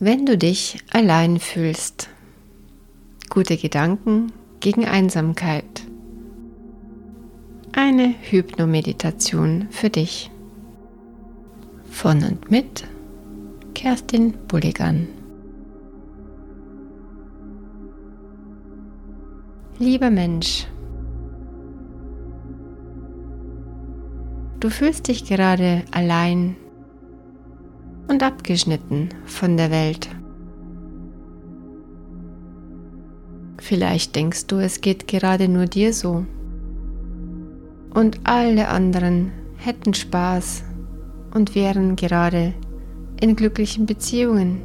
Wenn du dich allein fühlst. Gute Gedanken gegen Einsamkeit. Eine Hypnomeditation für dich. Von und mit Kerstin Bulligan. Lieber Mensch, du fühlst dich gerade allein und abgeschnitten von der Welt. Vielleicht denkst du, es geht gerade nur dir so. Und alle anderen hätten Spaß und wären gerade in glücklichen Beziehungen.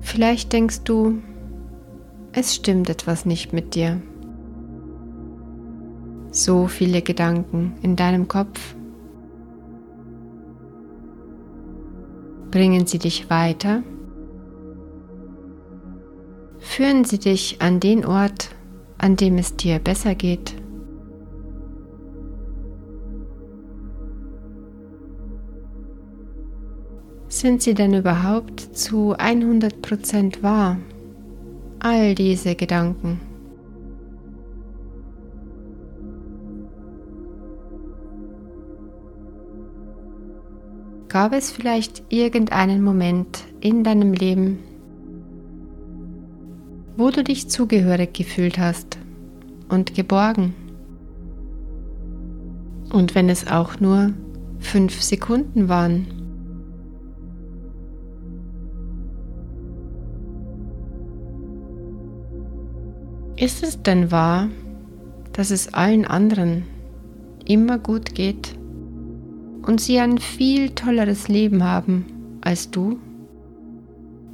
Vielleicht denkst du, es stimmt etwas nicht mit dir. So viele Gedanken in deinem Kopf Bringen sie dich weiter? Führen sie dich an den Ort, an dem es dir besser geht? Sind sie denn überhaupt zu 100% wahr? All diese Gedanken. Gab es vielleicht irgendeinen Moment in deinem Leben, wo du dich zugehörig gefühlt hast und geborgen? Und wenn es auch nur fünf Sekunden waren. Ist es denn wahr, dass es allen anderen immer gut geht? Und sie ein viel tolleres Leben haben als du.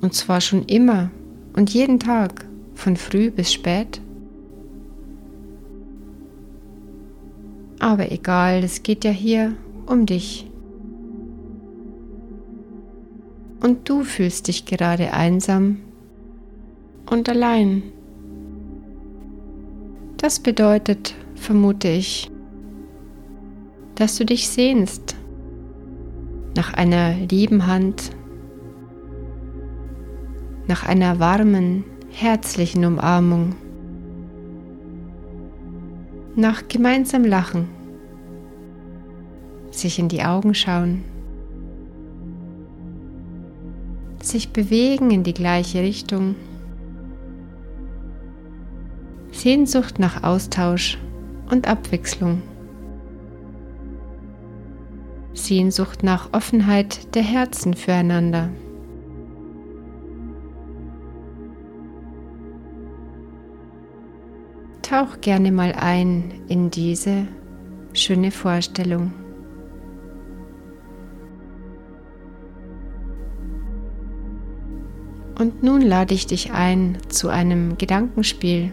Und zwar schon immer und jeden Tag, von früh bis spät. Aber egal, es geht ja hier um dich. Und du fühlst dich gerade einsam und allein. Das bedeutet, vermute ich, dass du dich sehnst nach einer lieben Hand, nach einer warmen, herzlichen Umarmung, nach gemeinsam Lachen, sich in die Augen schauen, sich bewegen in die gleiche Richtung, Sehnsucht nach Austausch und Abwechslung. Sehnsucht nach Offenheit der Herzen füreinander. Tauch gerne mal ein in diese schöne Vorstellung. Und nun lade ich dich ein zu einem Gedankenspiel.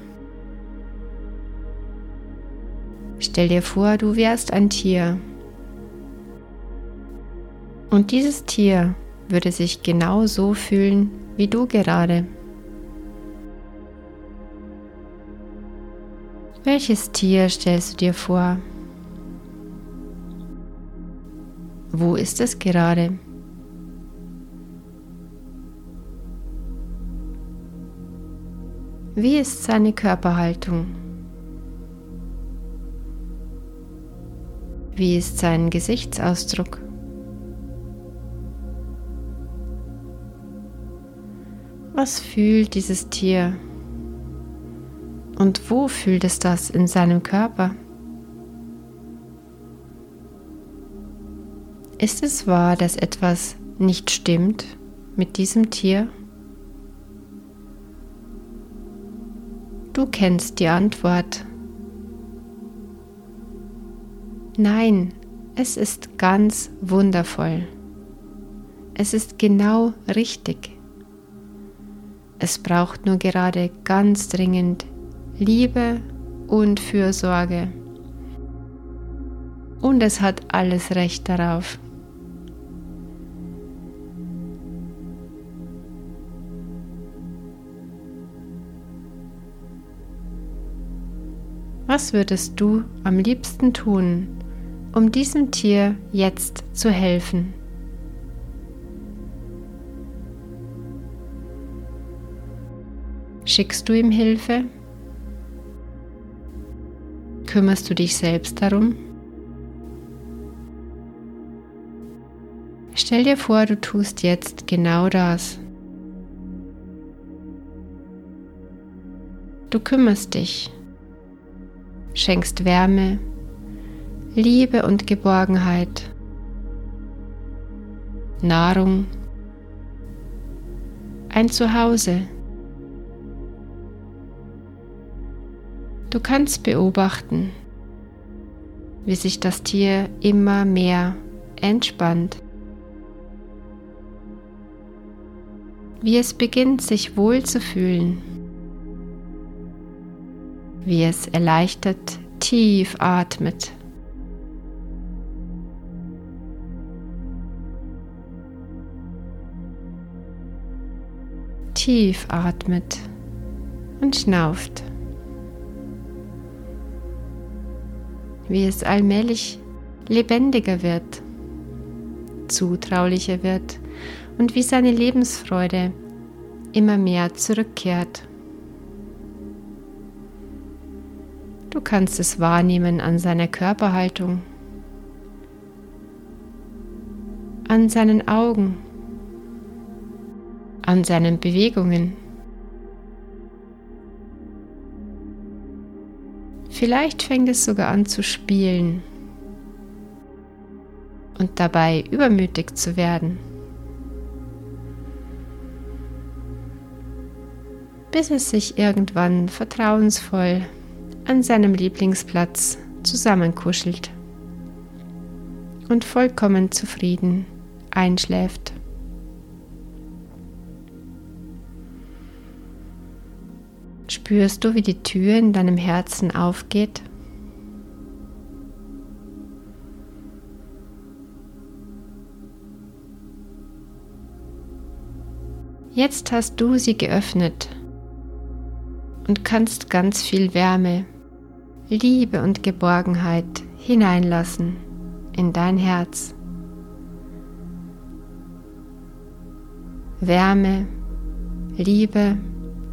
Stell dir vor, du wärst ein Tier und dieses Tier würde sich genau so fühlen wie du gerade. Welches Tier stellst du dir vor? Wo ist es gerade? Wie ist seine Körperhaltung? Wie ist sein Gesichtsausdruck? Was fühlt dieses Tier? Und wo fühlt es das in seinem Körper? Ist es wahr, dass etwas nicht stimmt mit diesem Tier? Du kennst die Antwort. Nein, es ist ganz wundervoll. Es ist genau richtig. Es braucht nur gerade ganz dringend Liebe und Fürsorge. Und es hat alles Recht darauf. Was würdest du am liebsten tun, um diesem Tier jetzt zu helfen? Schickst du ihm Hilfe? Kümmerst du dich selbst darum? Stell dir vor, du tust jetzt genau das. Du kümmerst dich, schenkst Wärme, Liebe und Geborgenheit, Nahrung, ein Zuhause. Du kannst beobachten, wie sich das Tier immer mehr entspannt, wie es beginnt sich wohl zu fühlen, wie es erleichtert tief atmet. Tief atmet und schnauft. Wie es allmählich lebendiger wird, zutraulicher wird und wie seine Lebensfreude immer mehr zurückkehrt. Du kannst es wahrnehmen an seiner Körperhaltung, an seinen Augen, an seinen Bewegungen. Vielleicht fängt es sogar an zu spielen und dabei übermütig zu werden. Bis es sich irgendwann vertrauensvoll an seinem Lieblingsplatz zusammenkuschelt und vollkommen zufrieden einschläft. Spürst du, wie die Tür in deinem Herzen aufgeht? Jetzt hast du sie geöffnet und kannst ganz viel Wärme, Liebe und Geborgenheit hineinlassen in dein Herz. Wärme, Liebe,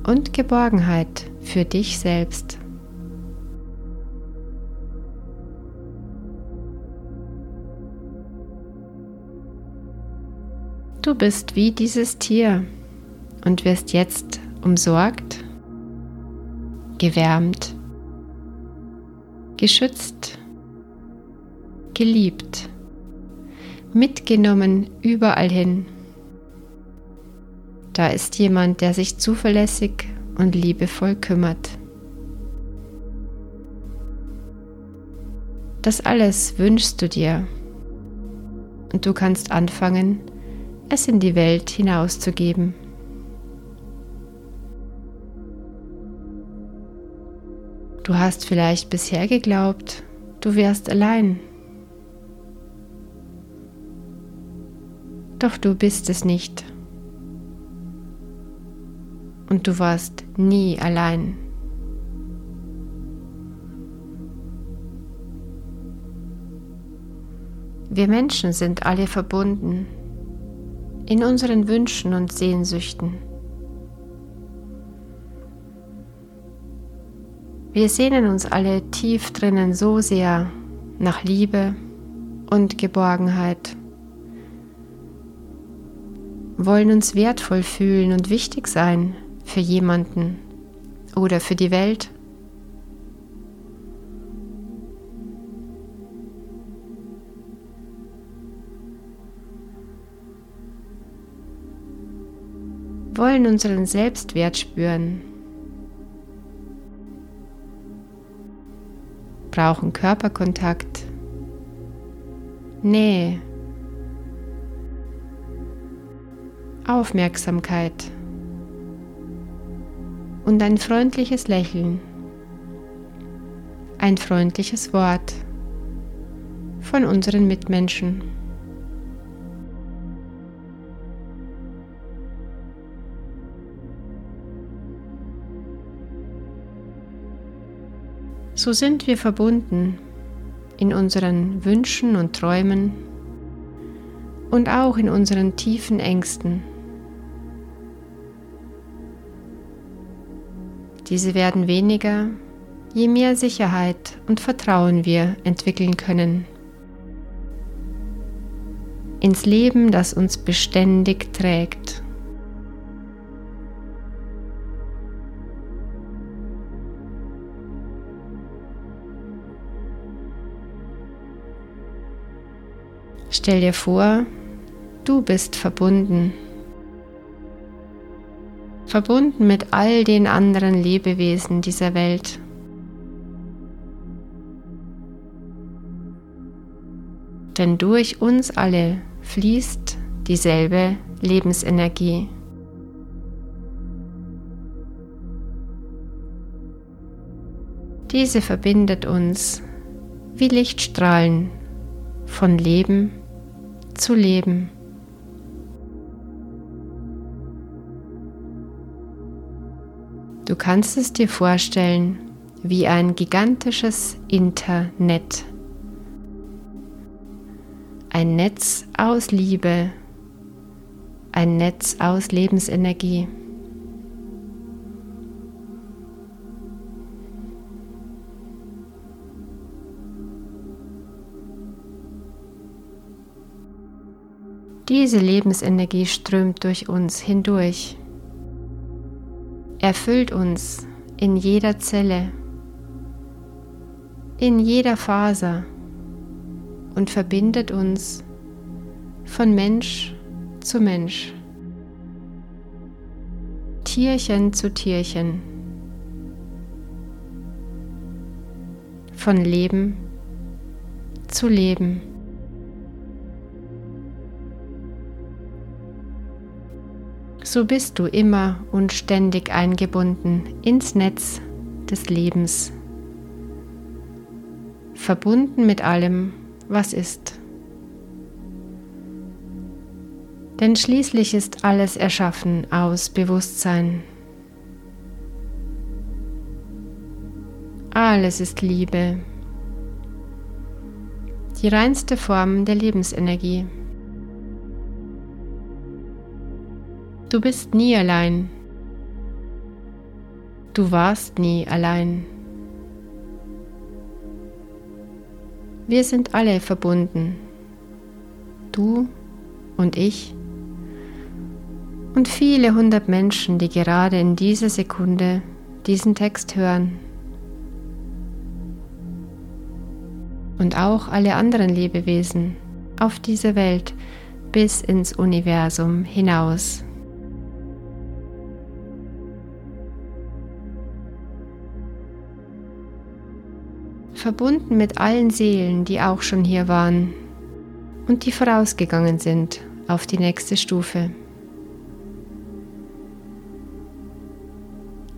und Geborgenheit für dich selbst. Du bist wie dieses Tier und wirst jetzt umsorgt, gewärmt, geschützt, geliebt, mitgenommen überall hin da ist jemand, der sich zuverlässig und liebevoll kümmert. Das alles wünschst du dir und du kannst anfangen, es in die Welt hinauszugeben. Du hast vielleicht bisher geglaubt, du wärst allein. Doch du bist es nicht und du warst nie allein. Wir Menschen sind alle verbunden in unseren Wünschen und Sehnsüchten. Wir sehnen uns alle tief drinnen so sehr nach Liebe und Geborgenheit, wollen uns wertvoll fühlen und wichtig sein für jemanden oder für die Welt. wollen unseren Selbstwert spüren, brauchen Körperkontakt, Nähe, Aufmerksamkeit und ein freundliches Lächeln, ein freundliches Wort von unseren Mitmenschen. So sind wir verbunden in unseren Wünschen und Träumen und auch in unseren tiefen Ängsten. Diese werden weniger, je mehr Sicherheit und Vertrauen wir entwickeln können. Ins Leben, das uns beständig trägt. Stell dir vor, du bist verbunden. Verbunden mit all den anderen Lebewesen dieser Welt. Denn durch uns alle fließt dieselbe Lebensenergie. Diese verbindet uns wie Lichtstrahlen von Leben zu leben. Du kannst es dir vorstellen wie ein gigantisches Internet. Ein Netz aus Liebe, ein Netz aus Lebensenergie. Diese Lebensenergie strömt durch uns hindurch, erfüllt uns in jeder Zelle, in jeder Faser und verbindet uns von Mensch zu Mensch, Tierchen zu Tierchen, von Leben zu Leben. So bist du immer und ständig eingebunden ins Netz des Lebens, verbunden mit allem, was ist. Denn schließlich ist alles erschaffen aus Bewusstsein. Alles ist Liebe, die reinste Form der Lebensenergie. Du bist nie allein. Du warst nie allein. Wir sind alle verbunden. Du und ich und viele hundert Menschen, die gerade in dieser Sekunde diesen Text hören. Und auch alle anderen Lebewesen auf dieser Welt bis ins Universum hinaus. Verbunden mit allen Seelen, die auch schon hier waren und die vorausgegangen sind auf die nächste Stufe.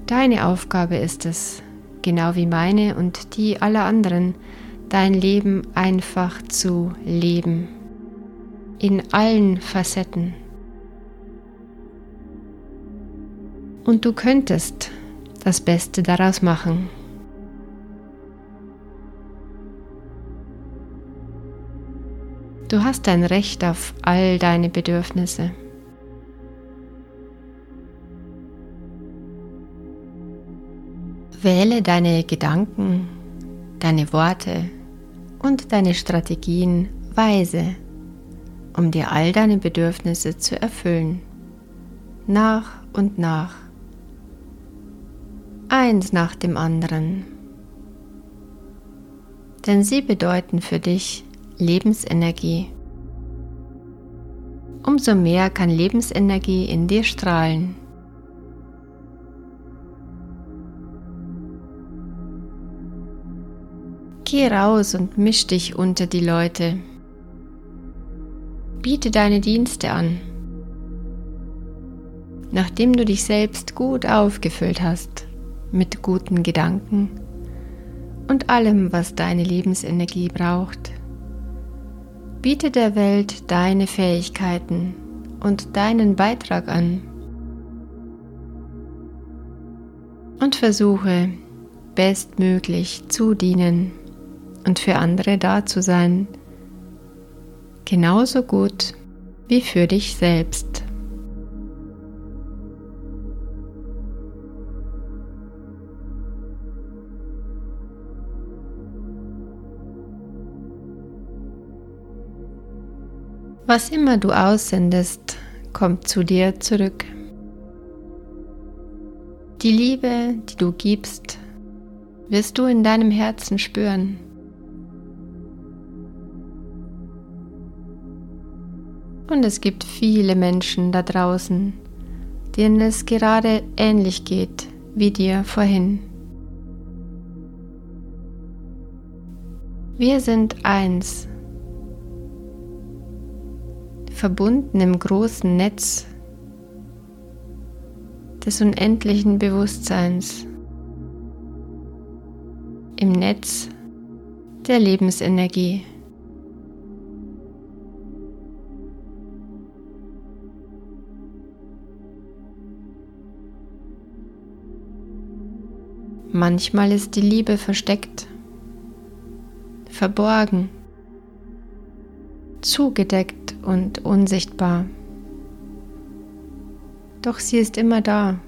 Deine Aufgabe ist es, genau wie meine und die aller anderen, dein Leben einfach zu leben. In allen Facetten. Und du könntest das Beste daraus machen. Du hast ein Recht auf all deine Bedürfnisse. Wähle deine Gedanken, deine Worte und deine Strategien weise, um dir all deine Bedürfnisse zu erfüllen, nach und nach, eins nach dem anderen. Denn sie bedeuten für dich Lebensenergie. Umso mehr kann Lebensenergie in dir strahlen. Geh raus und misch dich unter die Leute. Biete deine Dienste an. Nachdem du dich selbst gut aufgefüllt hast mit guten Gedanken und allem, was deine Lebensenergie braucht, Biete der Welt deine Fähigkeiten und deinen Beitrag an und versuche bestmöglich zu dienen und für andere da zu sein, genauso gut wie für dich selbst. Was immer du aussendest, kommt zu dir zurück. Die Liebe, die du gibst, wirst du in deinem Herzen spüren. Und es gibt viele Menschen da draußen, denen es gerade ähnlich geht wie dir vorhin. Wir sind eins, verbunden im großen Netz des unendlichen Bewusstseins, im Netz der Lebensenergie. Manchmal ist die Liebe versteckt, verborgen, zugedeckt und unsichtbar. Doch sie ist immer da,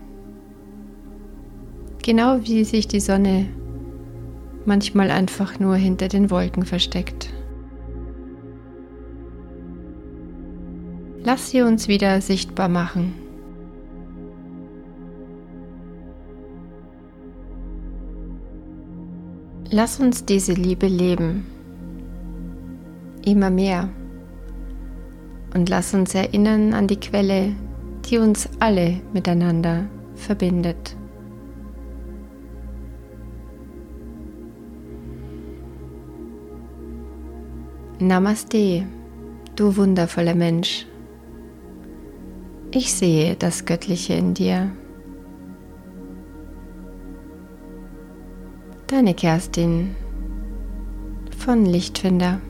genau wie sich die Sonne manchmal einfach nur hinter den Wolken versteckt. Lass sie uns wieder sichtbar machen. Lass uns diese Liebe leben. Immer mehr. Und lass uns erinnern an die Quelle, die uns alle miteinander verbindet. Namaste, du wundervoller Mensch. Ich sehe das Göttliche in dir. Deine Kerstin von Lichtfinder.